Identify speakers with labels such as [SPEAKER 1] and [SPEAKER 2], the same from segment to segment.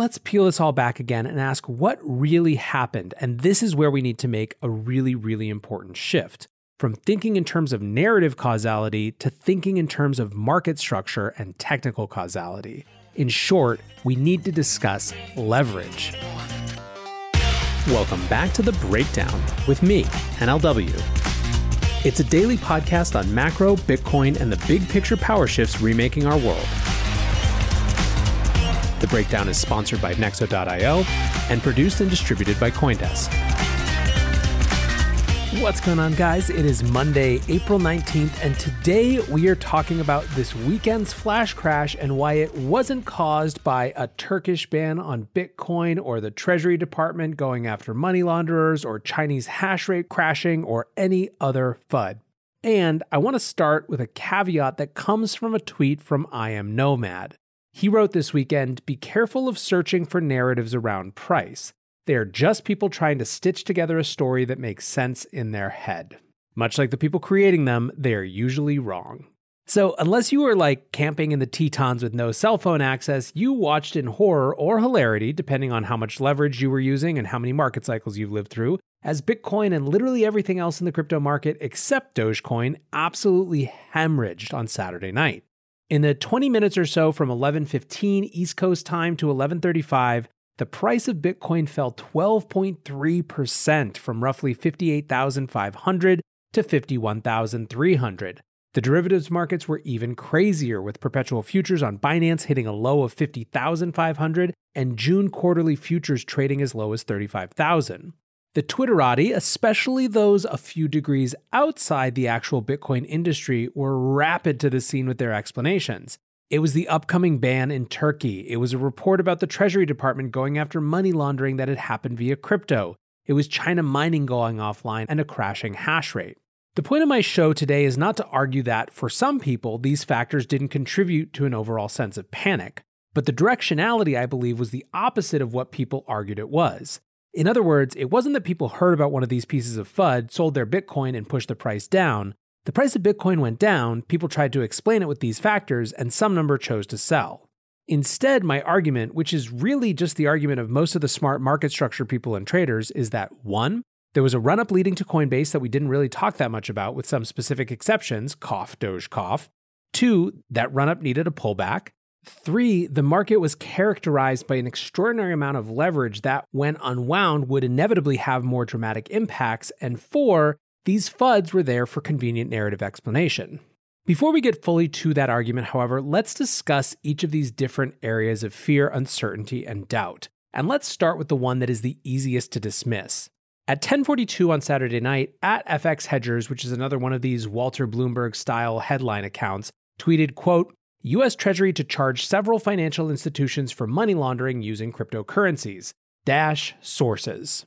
[SPEAKER 1] let's peel this all back again and ask what really happened. And this is where we need to make a really, really important shift from thinking in terms of narrative causality to thinking in terms of market structure and technical causality. In short, we need to discuss leverage. Welcome back to The Breakdown with me, NLW. It's a daily podcast on macro, Bitcoin, and the big picture power shifts remaking our world. The Breakdown is sponsored by Nexo.io and produced and distributed by Coindesk. What's going on, guys? It is Monday, April 19th, and today we are talking about this weekend's flash crash and why it wasn't caused by a Turkish ban on Bitcoin or the Treasury Department going after money launderers or Chinese hash rate crashing or any other FUD. And I want to start with a caveat that comes from a tweet from I Am Nomad. He wrote this weekend Be careful of searching for narratives around price. They are just people trying to stitch together a story that makes sense in their head. Much like the people creating them, they are usually wrong. So, unless you were like camping in the Tetons with no cell phone access, you watched in horror or hilarity, depending on how much leverage you were using and how many market cycles you've lived through, as Bitcoin and literally everything else in the crypto market except Dogecoin absolutely hemorrhaged on Saturday night. In the 20 minutes or so from 11:15 East Coast time to 11:35, the price of Bitcoin fell 12.3% from roughly 58,500 to 51,300. The derivatives markets were even crazier, with perpetual futures on Binance hitting a low of 50,500 and June quarterly futures trading as low as 35,000. The Twitterati, especially those a few degrees outside the actual Bitcoin industry, were rapid to the scene with their explanations. It was the upcoming ban in Turkey. It was a report about the Treasury Department going after money laundering that had happened via crypto. It was China mining going offline and a crashing hash rate. The point of my show today is not to argue that, for some people, these factors didn't contribute to an overall sense of panic, but the directionality, I believe, was the opposite of what people argued it was. In other words, it wasn't that people heard about one of these pieces of FUD, sold their Bitcoin, and pushed the price down. The price of Bitcoin went down, people tried to explain it with these factors, and some number chose to sell. Instead, my argument, which is really just the argument of most of the smart market structure people and traders, is that one, there was a run up leading to Coinbase that we didn't really talk that much about, with some specific exceptions cough, Doge, cough. Two, that run up needed a pullback. Three, the market was characterized by an extraordinary amount of leverage that, when unwound, would inevitably have more dramatic impacts. And four, these FUDs were there for convenient narrative explanation. Before we get fully to that argument, however, let's discuss each of these different areas of fear, uncertainty, and doubt. And let's start with the one that is the easiest to dismiss. At 10:42 on Saturday night, at FX Hedgers, which is another one of these Walter Bloomberg style headline accounts, tweeted, quote, US Treasury to charge several financial institutions for money laundering using cryptocurrencies. Dash sources.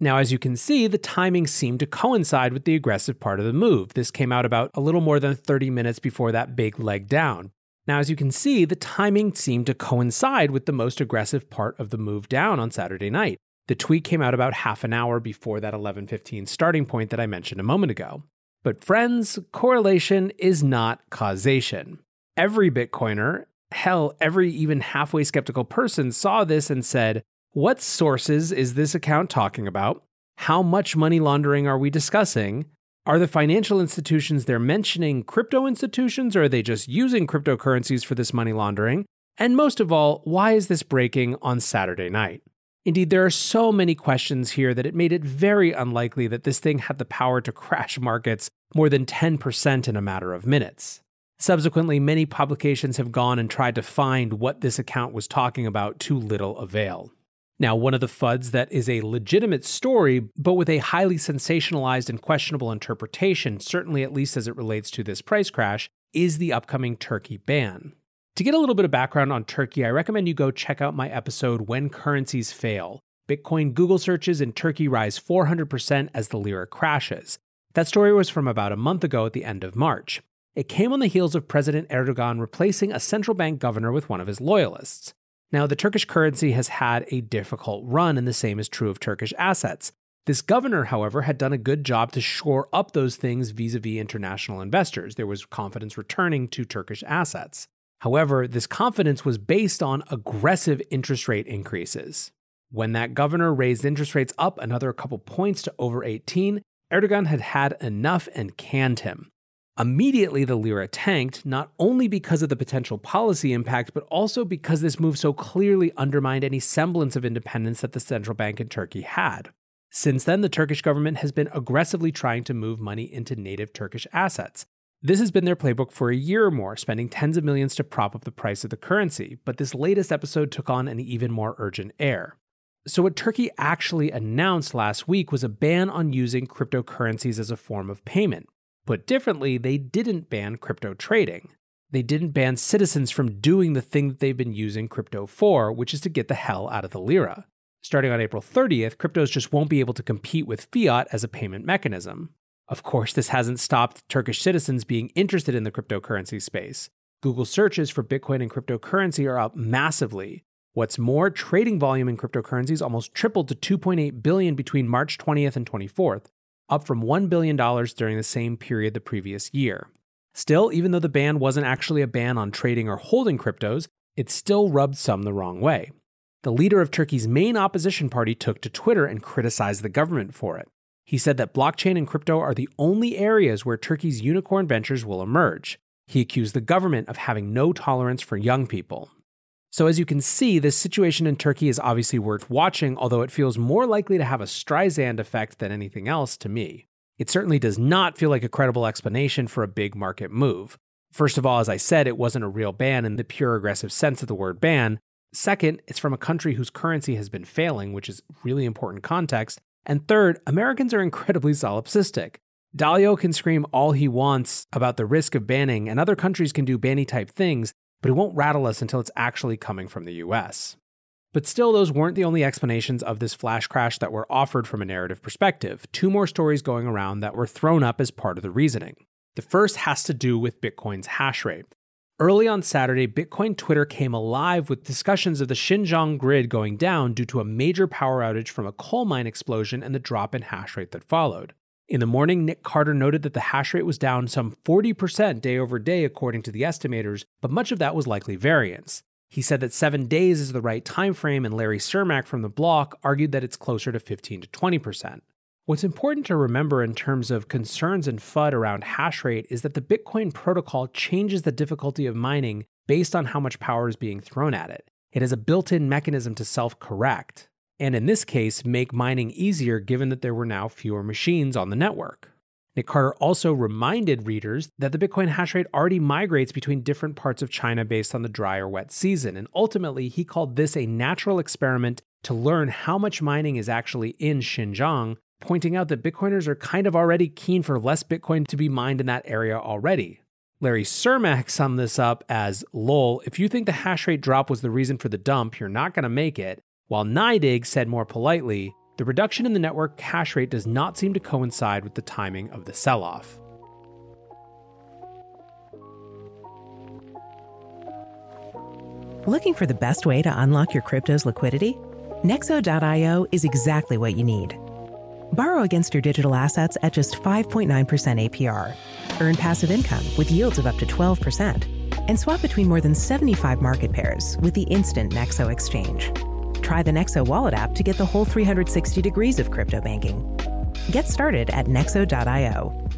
[SPEAKER 1] Now, as you can see, the timing seemed to coincide with the aggressive part of the move. This came out about a little more than 30 minutes before that big leg down. Now, as you can see, the timing seemed to coincide with the most aggressive part of the move down on Saturday night. The tweet came out about half an hour before that 11:15 starting point that I mentioned a moment ago. But friends, correlation is not causation. Every Bitcoiner, hell, every even halfway skeptical person saw this and said, what sources is this account talking about? How much money laundering are we discussing? Are the financial institutions they're mentioning crypto institutions or are they just using cryptocurrencies for this money laundering? And most of all, why is this breaking on Saturday night? Indeed, there are so many questions here that it made it very unlikely that this thing had the power to crash markets more than 10% in a matter of minutes. Subsequently, many publications have gone and tried to find what this account was talking about to little avail. Now, one of the FUDs that is a legitimate story, but with a highly sensationalized and questionable interpretation, certainly at least as it relates to this price crash, is the upcoming Turkey ban. To get a little bit of background on Turkey, I recommend you go check out my episode When Currencies Fail. Bitcoin Google searches in Turkey rise 400% as the lira crashes. That story was from about a month ago at the end of March. It came on the heels of President Erdogan replacing a central bank governor with one of his loyalists. Now, the Turkish currency has had a difficult run, and the same is true of Turkish assets. This governor, however, had done a good job to shore up those things vis a vis international investors. There was confidence returning to Turkish assets. However, this confidence was based on aggressive interest rate increases. When that governor raised interest rates up another couple points to over 18, Erdogan had had enough and canned him. Immediately, the lira tanked, not only because of the potential policy impact, but also because this move so clearly undermined any semblance of independence that the central bank in Turkey had. Since then, the Turkish government has been aggressively trying to move money into native Turkish assets. This has been their playbook for a year or more, spending tens of millions to prop up the price of the currency, but this latest episode took on an even more urgent air. So, what Turkey actually announced last week was a ban on using cryptocurrencies as a form of payment. Put differently, they didn't ban crypto trading. They didn't ban citizens from doing the thing that they've been using crypto for, which is to get the hell out of the lira. Starting on April 30th, cryptos just won't be able to compete with fiat as a payment mechanism. Of course, this hasn't stopped Turkish citizens being interested in the cryptocurrency space. Google searches for Bitcoin and cryptocurrency are up massively. What's more, trading volume in cryptocurrencies almost tripled to 2.8 billion between March 20th and 24th, up from $1 billion during the same period the previous year. Still, even though the ban wasn't actually a ban on trading or holding cryptos, it still rubbed some the wrong way. The leader of Turkey's main opposition party took to Twitter and criticized the government for it. He said that blockchain and crypto are the only areas where Turkey's unicorn ventures will emerge. He accused the government of having no tolerance for young people. So, as you can see, this situation in Turkey is obviously worth watching, although it feels more likely to have a Streisand effect than anything else to me. It certainly does not feel like a credible explanation for a big market move. First of all, as I said, it wasn't a real ban in the pure aggressive sense of the word ban. Second, it's from a country whose currency has been failing, which is really important context. And third, Americans are incredibly solipsistic. Dalio can scream all he wants about the risk of banning, and other countries can do banny type things, but it won't rattle us until it's actually coming from the US. But still, those weren't the only explanations of this flash crash that were offered from a narrative perspective. Two more stories going around that were thrown up as part of the reasoning. The first has to do with Bitcoin's hash rate. Early on Saturday, Bitcoin Twitter came alive with discussions of the Xinjiang grid going down due to a major power outage from a coal mine explosion and the drop in hash rate that followed. In the morning, Nick Carter noted that the hash rate was down some 40% day over day, according to the estimators, but much of that was likely variance. He said that seven days is the right time frame, and Larry Cermak from the block argued that it's closer to 15 to 20%. What's important to remember in terms of concerns and FUD around hash rate is that the Bitcoin protocol changes the difficulty of mining based on how much power is being thrown at it. It has a built in mechanism to self correct and in this case, make mining easier given that there were now fewer machines on the network. Nick Carter also reminded readers that the Bitcoin hash rate already migrates between different parts of China based on the dry or wet season, and ultimately, he called this a natural experiment to learn how much mining is actually in Xinjiang, pointing out that Bitcoiners are kind of already keen for less Bitcoin to be mined in that area already. Larry Cermak summed this up as lol, if you think the hash rate drop was the reason for the dump, you're not going to make it while NYDIG said more politely, the reduction in the network hash rate does not seem to coincide with the timing of the sell off.
[SPEAKER 2] Looking for the best way to unlock your crypto's liquidity? Nexo.io is exactly what you need. Borrow against your digital assets at just 5.9% APR. Earn passive income with yields of up to 12%. And swap between more than 75 market pairs with the instant Nexo exchange try the Nexo wallet app to get the whole 360 degrees of crypto banking. Get started at nexo.io.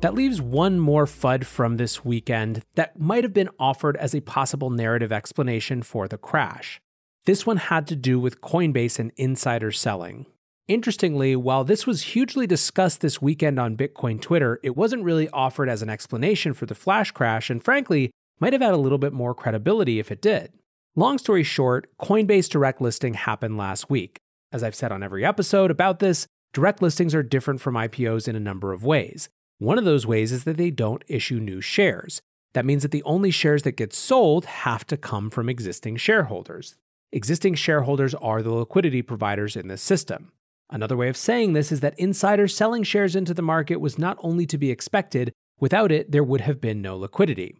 [SPEAKER 1] That leaves one more FUD from this weekend that might have been offered as a possible narrative explanation for the crash. This one had to do with Coinbase and insider selling. Interestingly, while this was hugely discussed this weekend on Bitcoin Twitter, it wasn't really offered as an explanation for the flash crash, and frankly, might have had a little bit more credibility if it did. Long story short, Coinbase direct listing happened last week. As I've said on every episode about this, direct listings are different from IPOs in a number of ways. One of those ways is that they don't issue new shares. That means that the only shares that get sold have to come from existing shareholders. Existing shareholders are the liquidity providers in this system. Another way of saying this is that insiders selling shares into the market was not only to be expected, without it, there would have been no liquidity.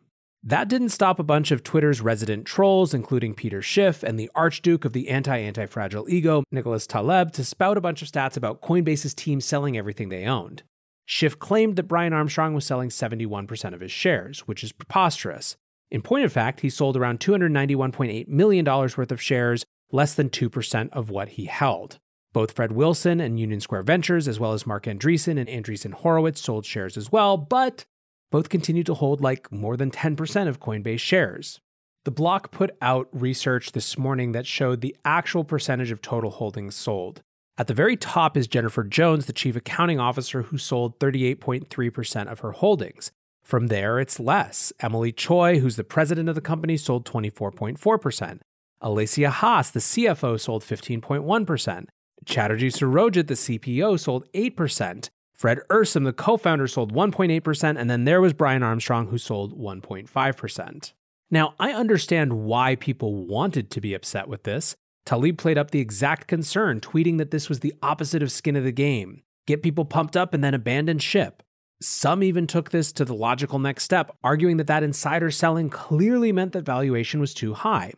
[SPEAKER 1] That didn't stop a bunch of Twitter's resident trolls, including Peter Schiff and the Archduke of the anti anti fragile ego, Nicholas Taleb, to spout a bunch of stats about Coinbase's team selling everything they owned. Schiff claimed that Brian Armstrong was selling 71% of his shares, which is preposterous. In point of fact, he sold around $291.8 million worth of shares, less than 2% of what he held. Both Fred Wilson and Union Square Ventures, as well as Marc Andreessen and Andreessen Horowitz, sold shares as well, but both continue to hold like more than 10% of Coinbase shares. The block put out research this morning that showed the actual percentage of total holdings sold. At the very top is Jennifer Jones, the chief accounting officer, who sold 38.3% of her holdings. From there, it's less. Emilie Choi, who's the president of the company, sold 24.4%. Alesia Haas, the CFO, sold 15.1%. Chatterjee Surojit, the CPO, sold 8%. Fred Ehrsam, the co founder, sold 1.8%. And then there was Brian Armstrong, who sold 1.5%. Now, I understand why people wanted to be upset with this. Taleb played up the exact concern, tweeting that this was the opposite of skin of the game get people pumped up and then abandon ship. Some even took this to the logical next step, arguing that that insider selling clearly meant that valuation was too high.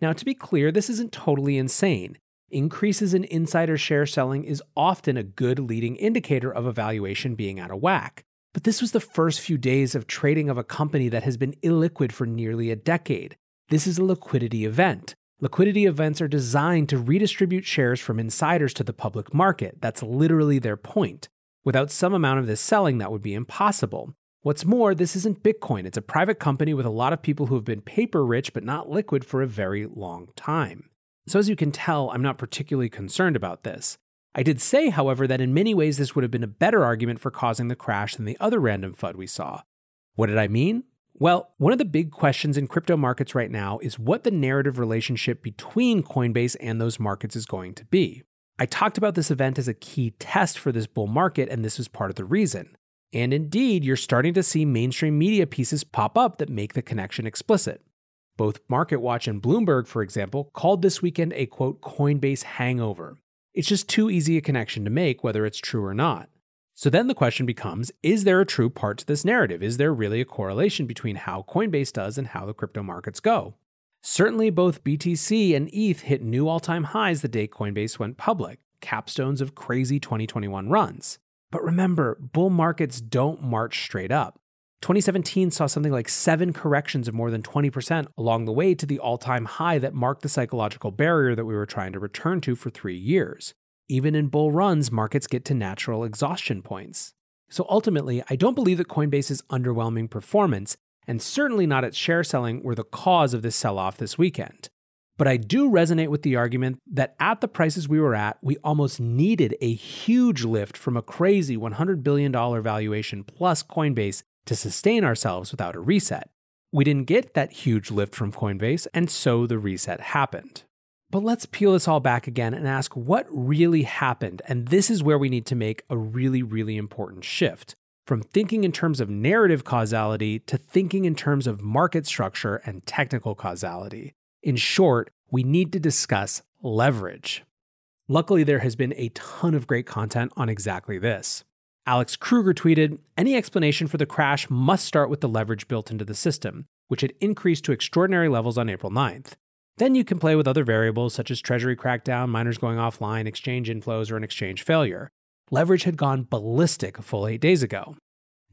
[SPEAKER 1] Now, to be clear, this isn't totally insane. Increases in insider share selling is often a good leading indicator of a valuation being out of whack. But this was the first few days of trading of a company that has been illiquid for nearly a decade. This is a liquidity event. Liquidity events are designed to redistribute shares from insiders to the public market. That's literally their point. Without some amount of this selling, that would be impossible. What's more, this isn't Bitcoin. It's a private company with a lot of people who have been paper rich but not liquid for a very long time. So, as you can tell, I'm not particularly concerned about this. I did say, however, that in many ways this would have been a better argument for causing the crash than the other random FUD we saw. What did I mean? Well, one of the big questions in crypto markets right now is what the narrative relationship between Coinbase and those markets is going to be. I talked about this event as a key test for this bull market, and this is part of the reason. And indeed, you're starting to see mainstream media pieces pop up that make the connection explicit. Both MarketWatch and Bloomberg, for example, called this weekend a quote Coinbase hangover. It's just too easy a connection to make, whether it's true or not. So then the question becomes is there a true part to this narrative? Is there really a correlation between how Coinbase does and how the crypto markets go? Certainly, both BTC and ETH hit new all time highs the day Coinbase went public, capstones of crazy 2021 runs. But remember, bull markets don't march straight up. 2017 saw something like seven corrections of more than 20% along the way to the all time high that marked the psychological barrier that we were trying to return to for three years. Even in bull runs, markets get to natural exhaustion points. So ultimately, I don't believe that Coinbase's underwhelming performance, and certainly not its share selling, were the cause of this sell off this weekend. But I do resonate with the argument that at the prices we were at, we almost needed a huge lift from a crazy $100 billion valuation plus Coinbase to sustain ourselves without a reset. We didn't get that huge lift from Coinbase, and so the reset happened. But let's peel this all back again and ask what really happened. And this is where we need to make a really, really important shift from thinking in terms of narrative causality to thinking in terms of market structure and technical causality. In short, we need to discuss leverage. Luckily, there has been a ton of great content on exactly this. Alex Kruger tweeted Any explanation for the crash must start with the leverage built into the system, which had increased to extraordinary levels on April 9th. Then you can play with other variables such as treasury crackdown, miners going offline, exchange inflows, or an exchange failure. Leverage had gone ballistic a full eight days ago.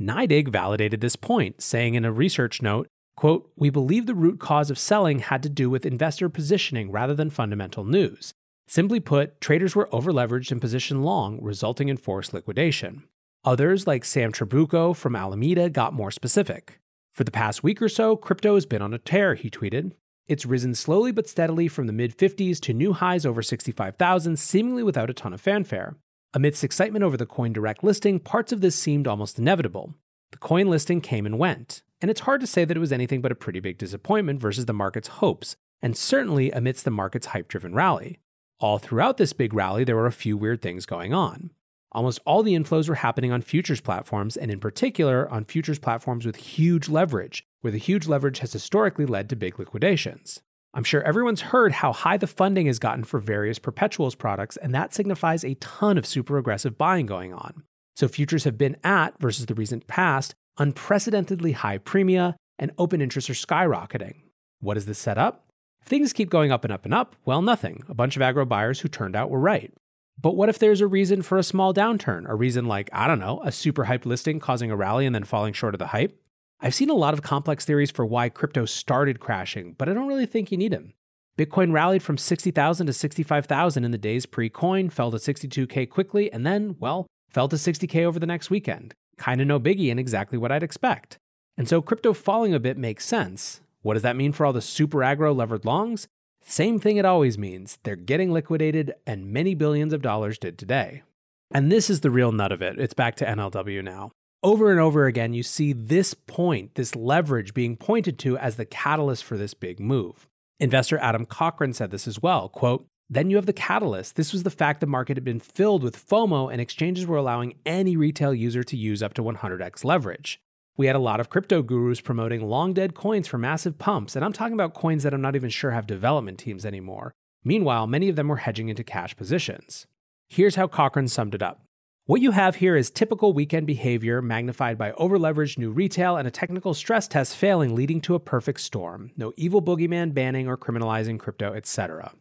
[SPEAKER 1] NYDIG validated this point, saying in a research note, quote, We believe the root cause of selling had to do with investor positioning rather than fundamental news. Simply put, traders were overleveraged and positioned long, resulting in forced liquidation. Others, like Sam Trabucco from Alameda, got more specific. For the past week or so, crypto has been on a tear, he tweeted. It's risen slowly but steadily from the mid 50s to new highs over 65,000, seemingly without a ton of fanfare. Amidst excitement over the CoinDirect listing, parts of this seemed almost inevitable. The coin listing came and went, and it's hard to say that it was anything but a pretty big disappointment versus the market's hopes, and certainly amidst the market's hype driven rally. All throughout this big rally, there were a few weird things going on. Almost all the inflows were happening on futures platforms, and in particular on futures platforms with huge leverage, where the huge leverage has historically led to big liquidations. I'm sure everyone's heard how high the funding has gotten for various perpetuals products, and that signifies a ton of super aggressive buying going on. So futures have been at, versus the recent past, unprecedentedly high premia, and open interests are skyrocketing. What is this set up? If things keep going up and up and up, well, nothing. A bunch of aggro buyers who turned out were right. But what if there's a reason for a small downturn? A reason like, I don't know, a super hype listing causing a rally and then falling short of the hype? I've seen a lot of complex theories for why crypto started crashing, but I don't really think you need them. Bitcoin rallied from 60,000 to 65,000 in the days pre coin, fell to 62K quickly, and then, well, fell to 60K over the next weekend. Kinda no biggie and exactly what I'd expect. And so crypto falling a bit makes sense. What does that mean for all the super aggro levered longs? Same thing it always means. They're getting liquidated, and many billions of dollars did today. And this is the real nut of it. It's back to NLW now. Over and over again, you see this point, this leverage being pointed to as the catalyst for this big move. Investor Adam Cochran said this as well. Quote, then you have the catalyst. This was the fact the market had been filled with FOMO and exchanges were allowing any retail user to use up to 100x leverage. We had a lot of crypto gurus promoting long dead coins for massive pumps, and I'm talking about coins that I'm not even sure have development teams anymore. Meanwhile, many of them were hedging into cash positions. Here's how Cochran summed it up what you have here is typical weekend behavior magnified by overleveraged new retail and a technical stress test failing, leading to a perfect storm. No evil boogeyman banning or criminalizing crypto, etc.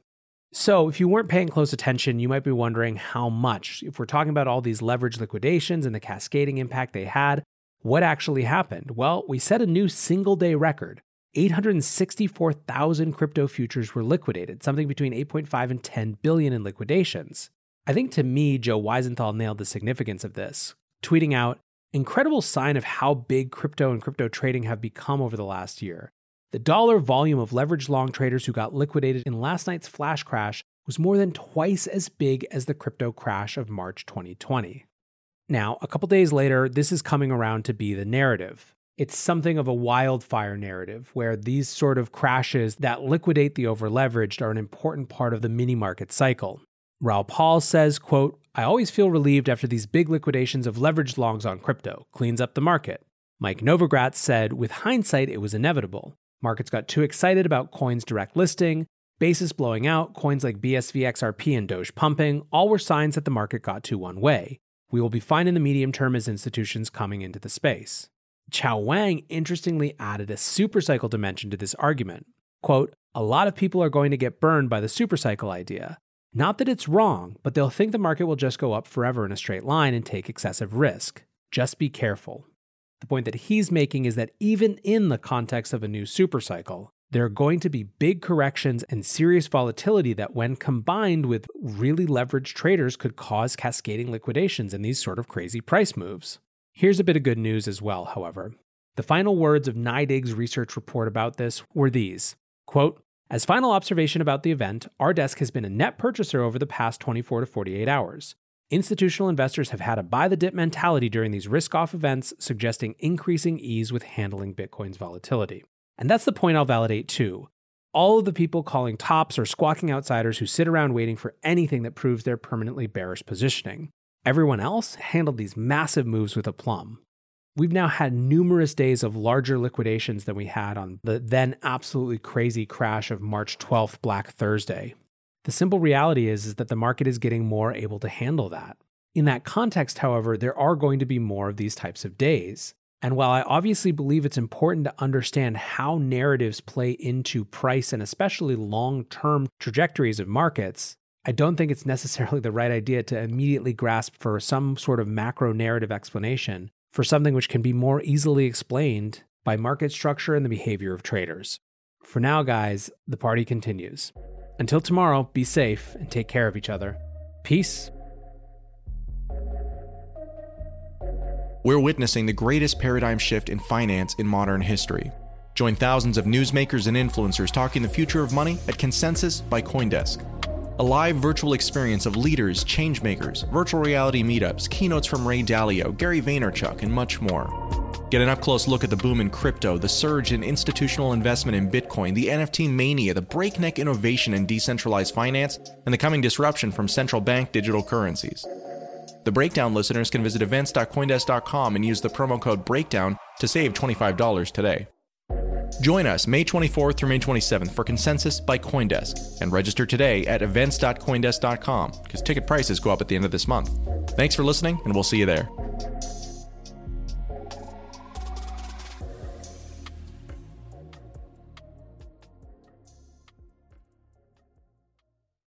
[SPEAKER 1] So, if you weren't paying close attention, you might be wondering how much. If we're talking about all these leverage liquidations and the cascading impact they had, what actually happened? Well, we set a new single day record. 864,000 crypto futures were liquidated, something between 8.5 and 10 billion in liquidations. I think to me, Joe Weisenthal nailed the significance of this, tweeting out, incredible sign of how big crypto and crypto trading have become over the last year. The dollar volume of leveraged long traders who got liquidated in last night's flash crash was more than twice as big as the crypto crash of March 2020. Now, a couple days later, this is coming around to be the narrative. It's something of a wildfire narrative where these sort of crashes that liquidate the overleveraged are an important part of the mini market cycle. Raoul Pal says, quote, I always feel relieved after these big liquidations of leveraged longs on crypto, cleans up the market. Mike Novogratz said, with hindsight, it was inevitable. Markets got too excited about coins direct listing, basis blowing out, coins like BSV XRP and Doge pumping, all were signs that the market got too one way. We will be fine in the medium term as institutions coming into the space. Qiao Wang interestingly added a supercycle dimension to this argument. Quote, a lot of people are going to get burned by the supercycle idea. Not that it's wrong, but they'll think the market will just go up forever in a straight line and take excessive risk. Just be careful. The point that he's making is that even in the context of a new supercycle, there are going to be big corrections and serious volatility that, when combined with really leveraged traders, could cause cascading liquidations and these sort of crazy price moves. Here's a bit of good news as well, however. The final words of NYDIG's research report about this were these quote, as final observation about the event, our desk has been a net purchaser over the past 24 to 48 hours. Institutional investors have had a buy the dip mentality during these risk off events, suggesting increasing ease with handling Bitcoin's volatility. And that's the point I'll validate too. All of the people calling tops are squawking outsiders who sit around waiting for anything that proves their permanently bearish positioning. Everyone else handled these massive moves with aplomb. We've now had numerous days of larger liquidations than we had on the then absolutely crazy crash of March 12th, Black Thursday. The simple reality is, is that the market is getting more able to handle that. In that context, however, there are going to be more of these types of days. And while I obviously believe it's important to understand how narratives play into price and especially long term trajectories of markets, I don't think it's necessarily the right idea to immediately grasp for some sort of macro narrative explanation for something which can be more easily explained by market structure and the behavior of traders. For now, guys, the party continues. Until tomorrow, be safe and take care of each other. Peace.
[SPEAKER 3] We're witnessing the greatest paradigm shift in finance in modern history. Join thousands of newsmakers and influencers talking the future of money at Consensus by Coindesk a live virtual experience of leaders, changemakers, virtual reality meetups, keynotes from Ray Dalio, Gary Vaynerchuk, and much more. Get an up close look at the boom in crypto, the surge in institutional investment in Bitcoin, the NFT mania, the breakneck innovation in decentralized finance, and the coming disruption from central bank digital currencies. The Breakdown listeners can visit events.coindesk.com and use the promo code BREAKDOWN to save $25 today. Join us May 24th through May 27th for Consensus by Coindesk and register today at events.coindesk.com because ticket prices go up at the end of this month. Thanks for listening, and we'll see you there.